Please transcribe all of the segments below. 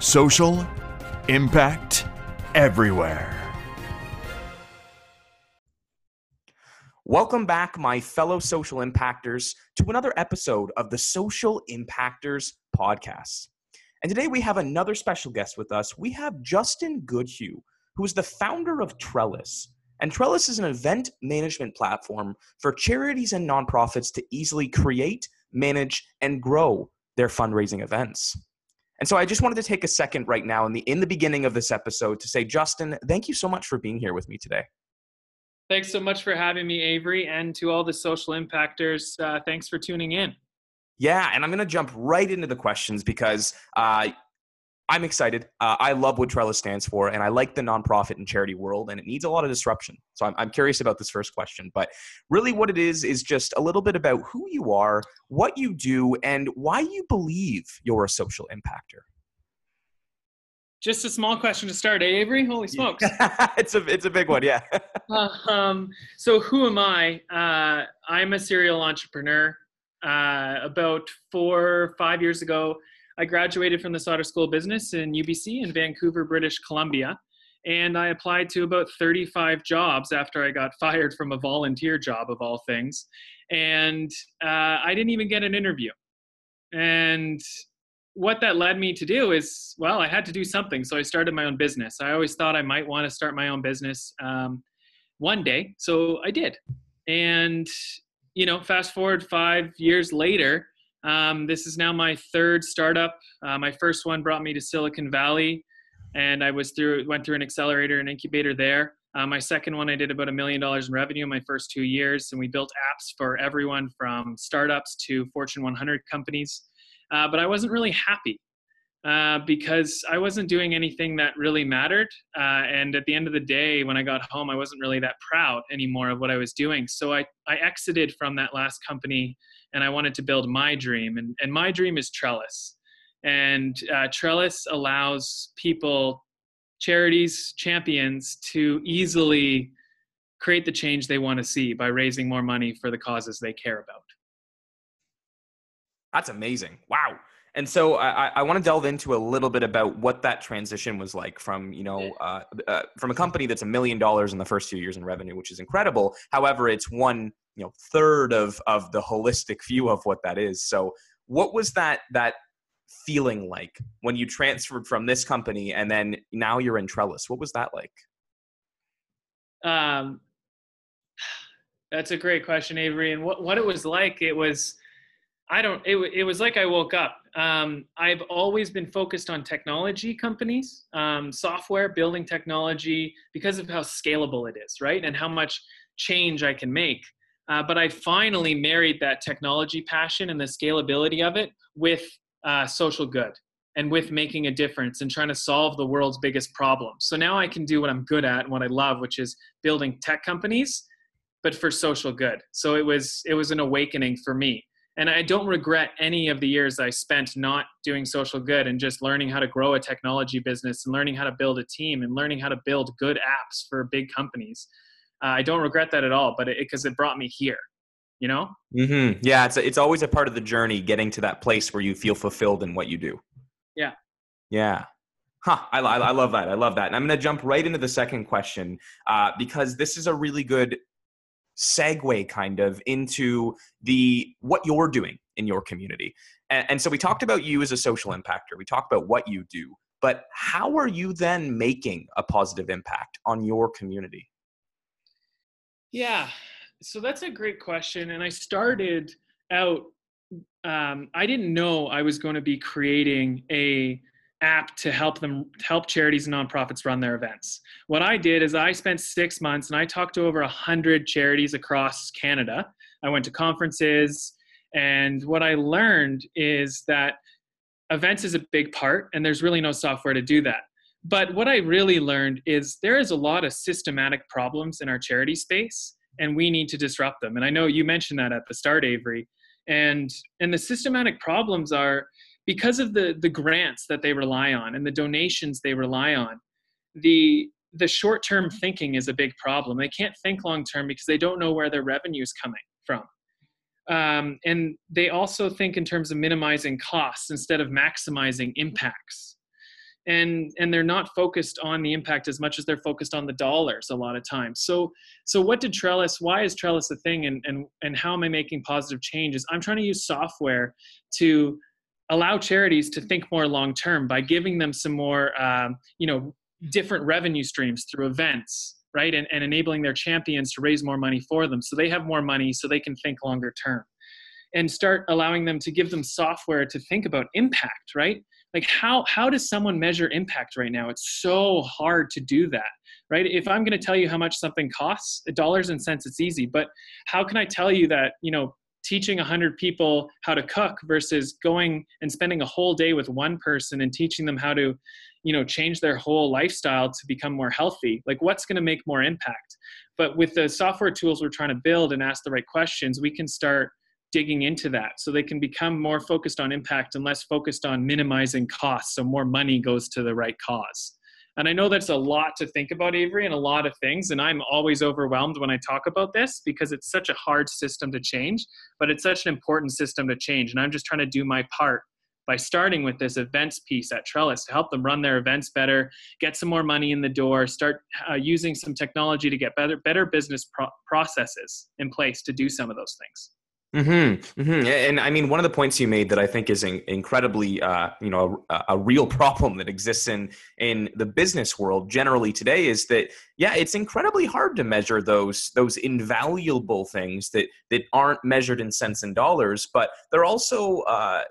Social impact everywhere. Welcome back, my fellow social impactors, to another episode of the Social Impactors podcast. And today we have another special guest with us. We have Justin Goodhew, who is the founder of Trellis. And Trellis is an event management platform for charities and nonprofits to easily create, manage, and grow their fundraising events. And so I just wanted to take a second right now in the in the beginning of this episode to say, Justin, thank you so much for being here with me today. Thanks so much for having me, Avery, and to all the social impactors. Uh, thanks for tuning in. Yeah, and I'm going to jump right into the questions because uh, I'm excited. Uh, I love what Trellis stands for, and I like the nonprofit and charity world, and it needs a lot of disruption. So I'm, I'm curious about this first question. But really, what it is is just a little bit about who you are, what you do, and why you believe you're a social impactor. Just a small question to start, eh, Avery? Holy smokes! it's a it's a big one, yeah. uh, um, so who am I? Uh, I'm a serial entrepreneur. Uh, about four five years ago, I graduated from the Sauder School of Business in UBC in Vancouver, British Columbia. And I applied to about 35 jobs after I got fired from a volunteer job, of all things. And uh, I didn't even get an interview. And what that led me to do is, well, I had to do something. So I started my own business. I always thought I might want to start my own business um, one day. So I did. And, you know, fast forward five years later, um, this is now my third startup. Uh, my first one brought me to Silicon Valley, and I was through went through an accelerator and incubator there. Uh, my second one, I did about a million dollars in revenue in my first two years, and we built apps for everyone from startups to Fortune 100 companies. Uh, but I wasn't really happy uh, because I wasn't doing anything that really mattered. Uh, and at the end of the day, when I got home, I wasn't really that proud anymore of what I was doing. So I, I exited from that last company and I wanted to build my dream. And, and my dream is Trellis. And uh, Trellis allows people, charities, champions to easily create the change they want to see by raising more money for the causes they care about. That's amazing. Wow. And so I, I want to delve into a little bit about what that transition was like from, you know, uh, uh, from a company that's a million dollars in the first few years in revenue, which is incredible. However, it's one, you know, third of of the holistic view of what that is. So, what was that that feeling like when you transferred from this company and then now you're in Trellis? What was that like? Um, that's a great question, Avery. And what what it was like, it was I don't. It, it was like I woke up. Um, I've always been focused on technology companies, um, software, building technology, because of how scalable it is, right, and how much change I can make. Uh, but I finally married that technology passion and the scalability of it with uh, social good and with making a difference and trying to solve the world's biggest problems. So now I can do what I'm good at and what I love, which is building tech companies, but for social good. So it was it was an awakening for me and I don't regret any of the years I spent not doing social good and just learning how to grow a technology business and learning how to build a team and learning how to build good apps for big companies. Uh, I don't regret that at all, but because it, it, brought me here, you know? Mm-hmm. Yeah, it's, a, it's always a part of the journey getting to that place where you feel fulfilled in what you do. Yeah. Yeah. Huh, I, I, love that. I love that. And I'm going to jump right into the second question uh, because this is a really good segue kind of into the what you're doing in your community. And, and, so we talked about you as a social impactor. We talked about what you do, but how are you then making a positive impact on your community? Yeah, so that's a great question. And I started out, um, I didn't know I was going to be creating a app to help them help charities and nonprofits run their events. What I did is I spent six months and I talked to over a hundred charities across Canada. I went to conferences, and what I learned is that events is a big part, and there's really no software to do that. But what I really learned is there is a lot of systematic problems in our charity space, and we need to disrupt them. And I know you mentioned that at the start, Avery. And and the systematic problems are because of the the grants that they rely on and the donations they rely on the the short term thinking is a big problem they can't think long term because they don't know where their revenue is coming from um, and they also think in terms of minimizing costs instead of maximizing impacts and and they're not focused on the impact as much as they're focused on the dollars a lot of times. So so what did trellis why is trellis a thing and and and how am i making positive changes? I'm trying to use software to allow charities to think more long term by giving them some more um, you know different revenue streams through events right? And, and enabling their champions to raise more money for them so they have more money so they can think longer term and start allowing them to give them software to think about impact right like how how does someone measure impact right now? It's so hard to do that right? If i'm going to tell you how much something costs dollars and cents it's easy but how can i tell you that you know teaching 100 people how to cook versus going and spending a whole day with one person and teaching them how to you know change their whole lifestyle to become more healthy? Like what's going to make more impact? But with the software tools we're trying to build and ask the right questions we can start digging into that so they can become more focused on impact and less focused on minimizing costs so more money goes to the right cause and I know that's a lot to think about, Avery, and a lot of things. And I'm always overwhelmed when I talk about this because it's such a hard system to change, but it's such an important system to change. And I'm just trying to do my part by starting with this events piece at Trellis to help them run their events better, get some more money in the door, start uh, using some technology to get better, better business pro- processes in place to do some of those things. Mm-hmm, mm-hmm. And I mean, one of the points you made that I think is in, incredibly, uh, you know, a, a, real problem that exists in in the business world generally today is that, yeah, it's incredibly hard to measure those those invaluable things that that aren't measured in cents and dollars, but they're also. Uh,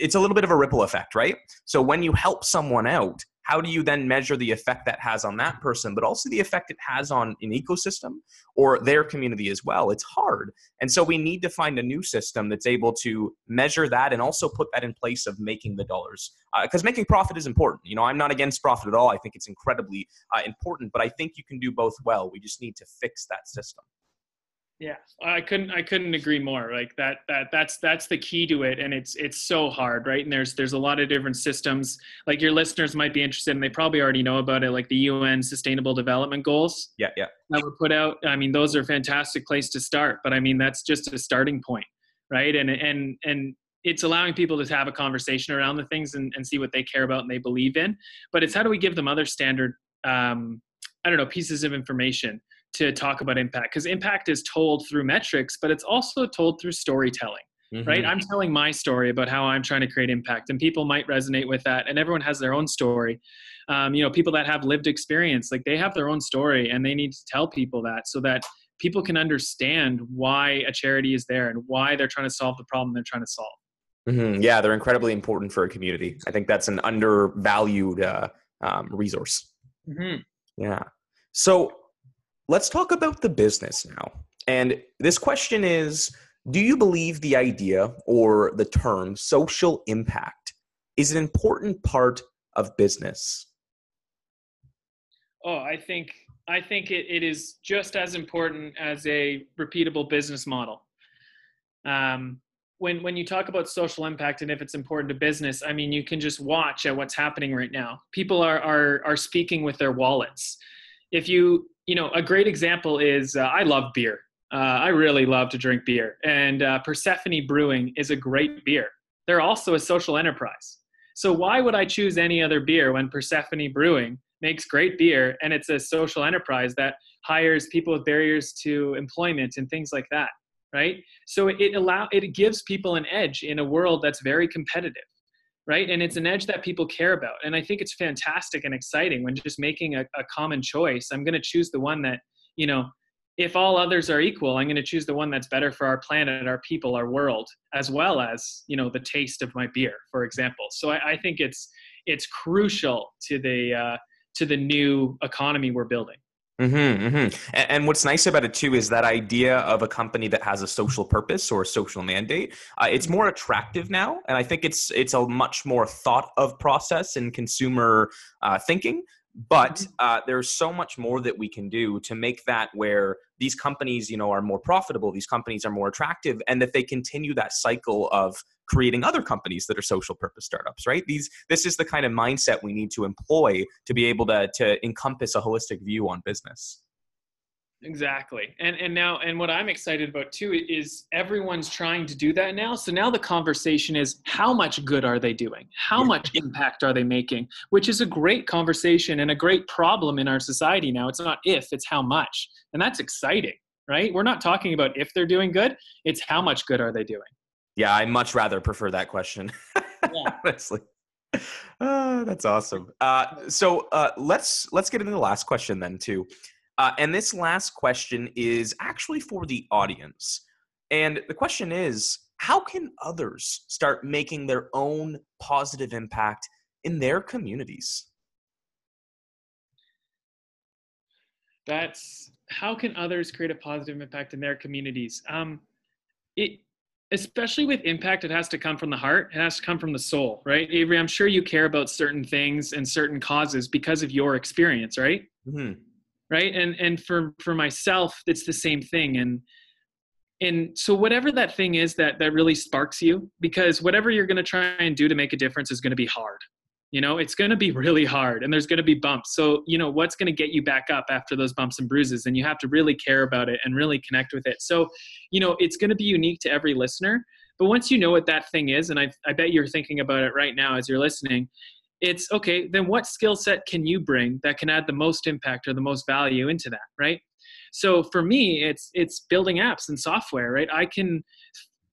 it's a little bit of a ripple effect, right? So when you help someone out, how do you then measure the effect that has on that person but also the effect it has on an ecosystem or their community as well? It's hard. And so we need to find a new system that's able to measure that and also put that in place of making the dollars because uh, making profit is important. You know i'm not against profit at all. I think it's incredibly uh, important but i think you can do both well. We just need to fix that system yeah, I couldn't I couldn't agree more. Like that that that's that's the key to it, and it's it's so hard, right? And there's there's a lot of different systems. Like your listeners might be interested, and they probably already know about it, like the UN Sustainable Development Goals. Yeah, yeah. That were put out. I mean, those are a fantastic place to start. But I mean, that's just a starting point, right? And and and it's allowing people to have a conversation around the things and, and see what they care about and they believe in. But it's how do we give them other standard um, I don't know pieces of information to talk about impact because impact is told through metrics, but it's also told through storytelling. Mm-hmm. Right? I'm telling my story about how I'm trying to create impact, and people might resonate with that. And everyone has their own story. Um, you know, people that have lived experience, like they have their own story, and they need to tell people that so that people can understand why a charity is there and why they're trying to solve the problem they're trying to solve. Mm-hmm. Yeah, they're incredibly important for a community. I think that's an undervalued uh, um, resource. Mm-hmm. Yeah. So Let's talk about the business now. And this question is Do you believe the idea or the term social impact is an important part of business? Oh, I think I think it, it is just as important as a repeatable business model. Um, when when you talk about social impact and if it's important to business, I mean you can just watch at what's happening right now. People are are are speaking with their wallets. If you you know, a great example is uh, I love beer. Uh, I really love to drink beer, and uh, Persephone Brewing is a great beer. They're also a social enterprise. So why would I choose any other beer when Persephone Brewing makes great beer and it's a social enterprise that hires people with barriers to employment and things like that, right? So it allow it gives people an edge in a world that's very competitive right? And it's an edge that people care about. And i think it's fantastic and exciting when just making a, a common choice. I'm going to choose the one that you know if all others are equal i'm going to choose the one that's better for our planet our people our world as well as you know the taste of my beer for example. So i, I think it's it's crucial to the uh, to the new economy we're building Mm-hmm, mm-hmm. And, and, what's nice about it too is that idea of a company that has a social purpose or a social mandate. Uh, it's more attractive now, and I think it's it's a much more thought of process in consumer uh, thinking. But mm-hmm. uh, there's so much more that we can do to make that where these companies, you know, are more profitable. These companies are more attractive, and that they continue that cycle of creating other companies that are social purpose startups right these this is the kind of mindset we need to employ to be able to to encompass a holistic view on business Exactly. And and now and what I'm excited about too is everyone's trying to do that now. So now the conversation is how much good are they doing? How much impact are they making? Which is a great conversation and a great problem in our society now. It's not if, it's how much. And that's exciting, right? We're not talking about if they're doing good, it's how much good are they doing? Yeah, I much rather prefer that question. Yeah. Honestly. Uh, that's awesome. Uh, so uh, let's let's get into the last question then too. Uh, and this last question is actually for the audience. And the question is how can others start making their own positive impact in their communities? That's how can others create a positive impact in their communities? Um, it especially with impact, it has to come from the heart. It has to come from the soul, right? Avery, I'm sure you care about certain things and certain causes because of your experience, right? Mm-hmm right and and for for myself it's the same thing and and so whatever that thing is that that really sparks you because whatever you're going to try and do to make a difference is going to be hard you know it's going to be really hard and there's going to be bumps. So you know what's going to get you back up after those bumps and bruises? And you have to really care about it and really connect with it. So you know it's going to be unique to every listener. But once you know what that thing is and I, I bet you're thinking about it right now as you're listening it's okay then what skill set can you bring that can add the most impact or the most value into that right? So for me it's it's building apps and software right? I can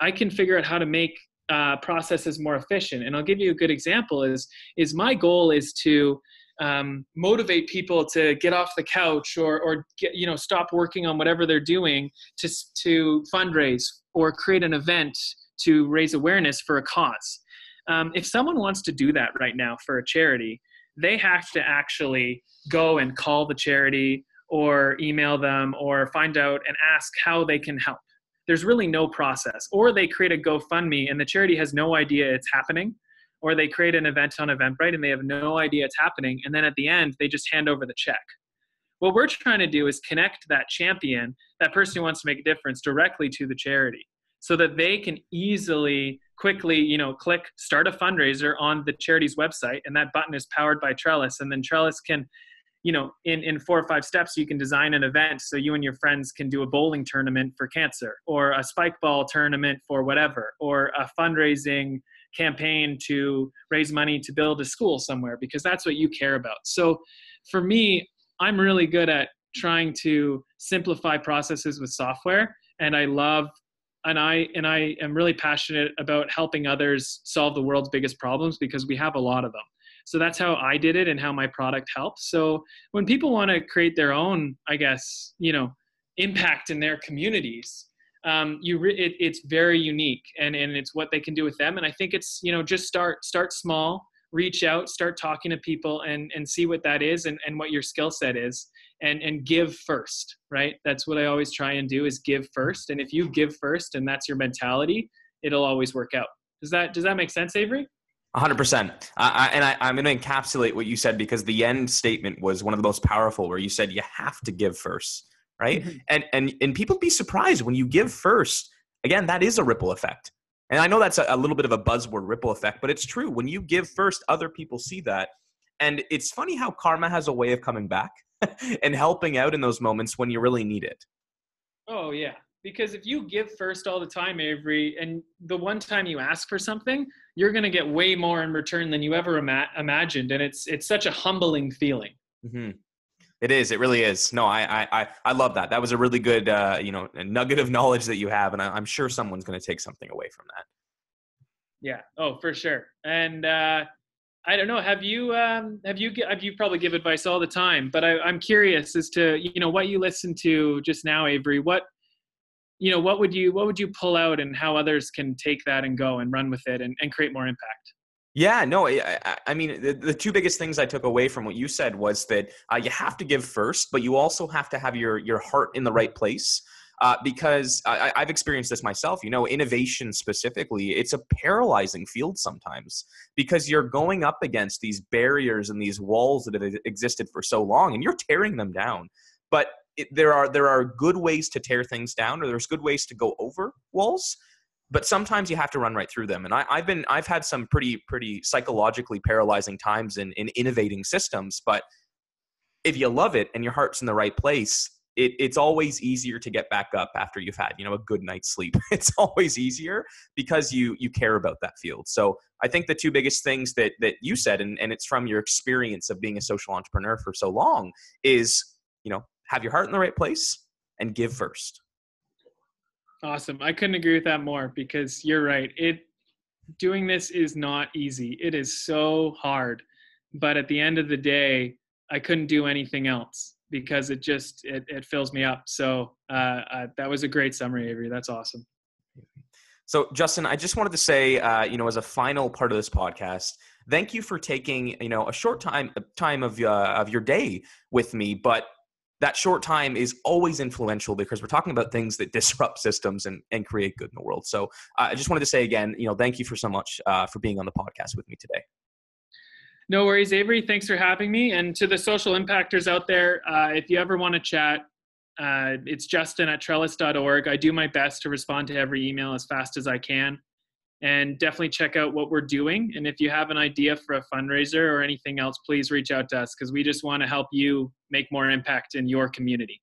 i can figure out how to make uh, processes more efficient and i'll give you a good example is is my goal is to um, motivate people to get off the couch or or get you know stop working on whatever they're doing to to fundraise or create an event to raise awareness for a cause um, if someone wants to do that right now for a charity, they have to actually go and call the charity or email them or find out and ask how they can help. There's really no process. Or they create a GoFundMe and the charity has no idea it's happening. Or they create an event on Eventbrite and they have no idea it's happening. And then at the end, they just hand over the check. What we're trying to do is connect that champion, that person who wants to make a difference, directly to the charity so that they can easily quickly you know click start a fundraiser on the charity's website and that button is powered by trellis and then trellis can you know in in four or five steps you can design an event so you and your friends can do a bowling tournament for cancer or a spike ball tournament for whatever or a fundraising campaign to raise money to build a school somewhere because that's what you care about so for me i'm really good at trying to simplify processes with software and i love and I and I am really passionate about helping others solve the world's biggest problems because we have a lot of them. So that's how I did it and how my product helps. So when people want to create their own, I guess, you know, impact in their communities, um, you re- it, it's very unique and and it's what they can do with them. And I think it's you know just start start small, reach out, start talking to people, and and see what that is and and what your skill set is and and give first right that's what i always try and do is give first and if you give first and that's your mentality it'll always work out does that does that make sense avery 100% I, and I, i'm going to encapsulate what you said because the end statement was one of the most powerful where you said you have to give first right mm-hmm. and and and people be surprised when you give first again that is a ripple effect and i know that's a, a little bit of a buzzword ripple effect but it's true when you give first other people see that and it's funny how karma has a way of coming back and helping out in those moments when you really need it. Oh, yeah. Because if you give first all the time, Avery, and the one time you ask for something, you're going to get way more in return than you ever ima- imagined. And it's, it's such a humbling feeling. Mm-hmm. It is. It really is. No, I, I, I love that. That was a really good, uh, you know, nugget of knowledge that you have, and I, am sure someone's going to take something away from that. Yeah. Oh, for sure. And uh, I don't know. Have you um, have you have you probably give advice all the time? But I, I'm curious as to you know what you listened to just now, Avery. What you know what would you what would you pull out and how others can take that and go and run with it and, and create more impact? Yeah, no, I, I mean, the, the, two biggest things I took away from what you said was that uh, you have to give first, but you also have to have your your heart in the right place uh, because I, have experienced this myself. You know, innovation specifically, it's a paralyzing field sometimes because you're going up against these barriers and these walls that have existed for so long, and you're tearing them down. But it, there are there are good ways to tear things down, or there's good ways to go over walls. But sometimes you have to run right through them, and I, I've been I've had some pretty pretty psychologically paralyzing times in in innovating systems. But if you love it and your heart's in the right place, it, it's always easier to get back up after you've had you know a good night's sleep it's always easier because you you care about that field so i think the two biggest things that that you said and, and it's from your experience of being a social entrepreneur for so long is you know have your heart in the right place and give first awesome i couldn't agree with that more because you're right it doing this is not easy it is so hard but at the end of the day i couldn't do anything else because it just it, it fills me up. So uh, uh, that was a great summary, Avery. That's awesome. So Justin, I just wanted to say, uh, you know, as a final part of this podcast, thank you for taking you know a short time time of uh, of your day with me, but that short time is always influential because we're talking about things that disrupt systems and, and create good in the world. So uh, I just wanted to say again, you know, thank you for so much uh, for being on the podcast with me today. No worries, Avery. Thanks for having me. And to the social impactors out there, uh, if you ever want to chat, uh, it's justin at trellis.org. I do my best to respond to every email as fast as I can. And definitely check out what we're doing. And if you have an idea for a fundraiser or anything else, please reach out to us because we just want to help you make more impact in your community.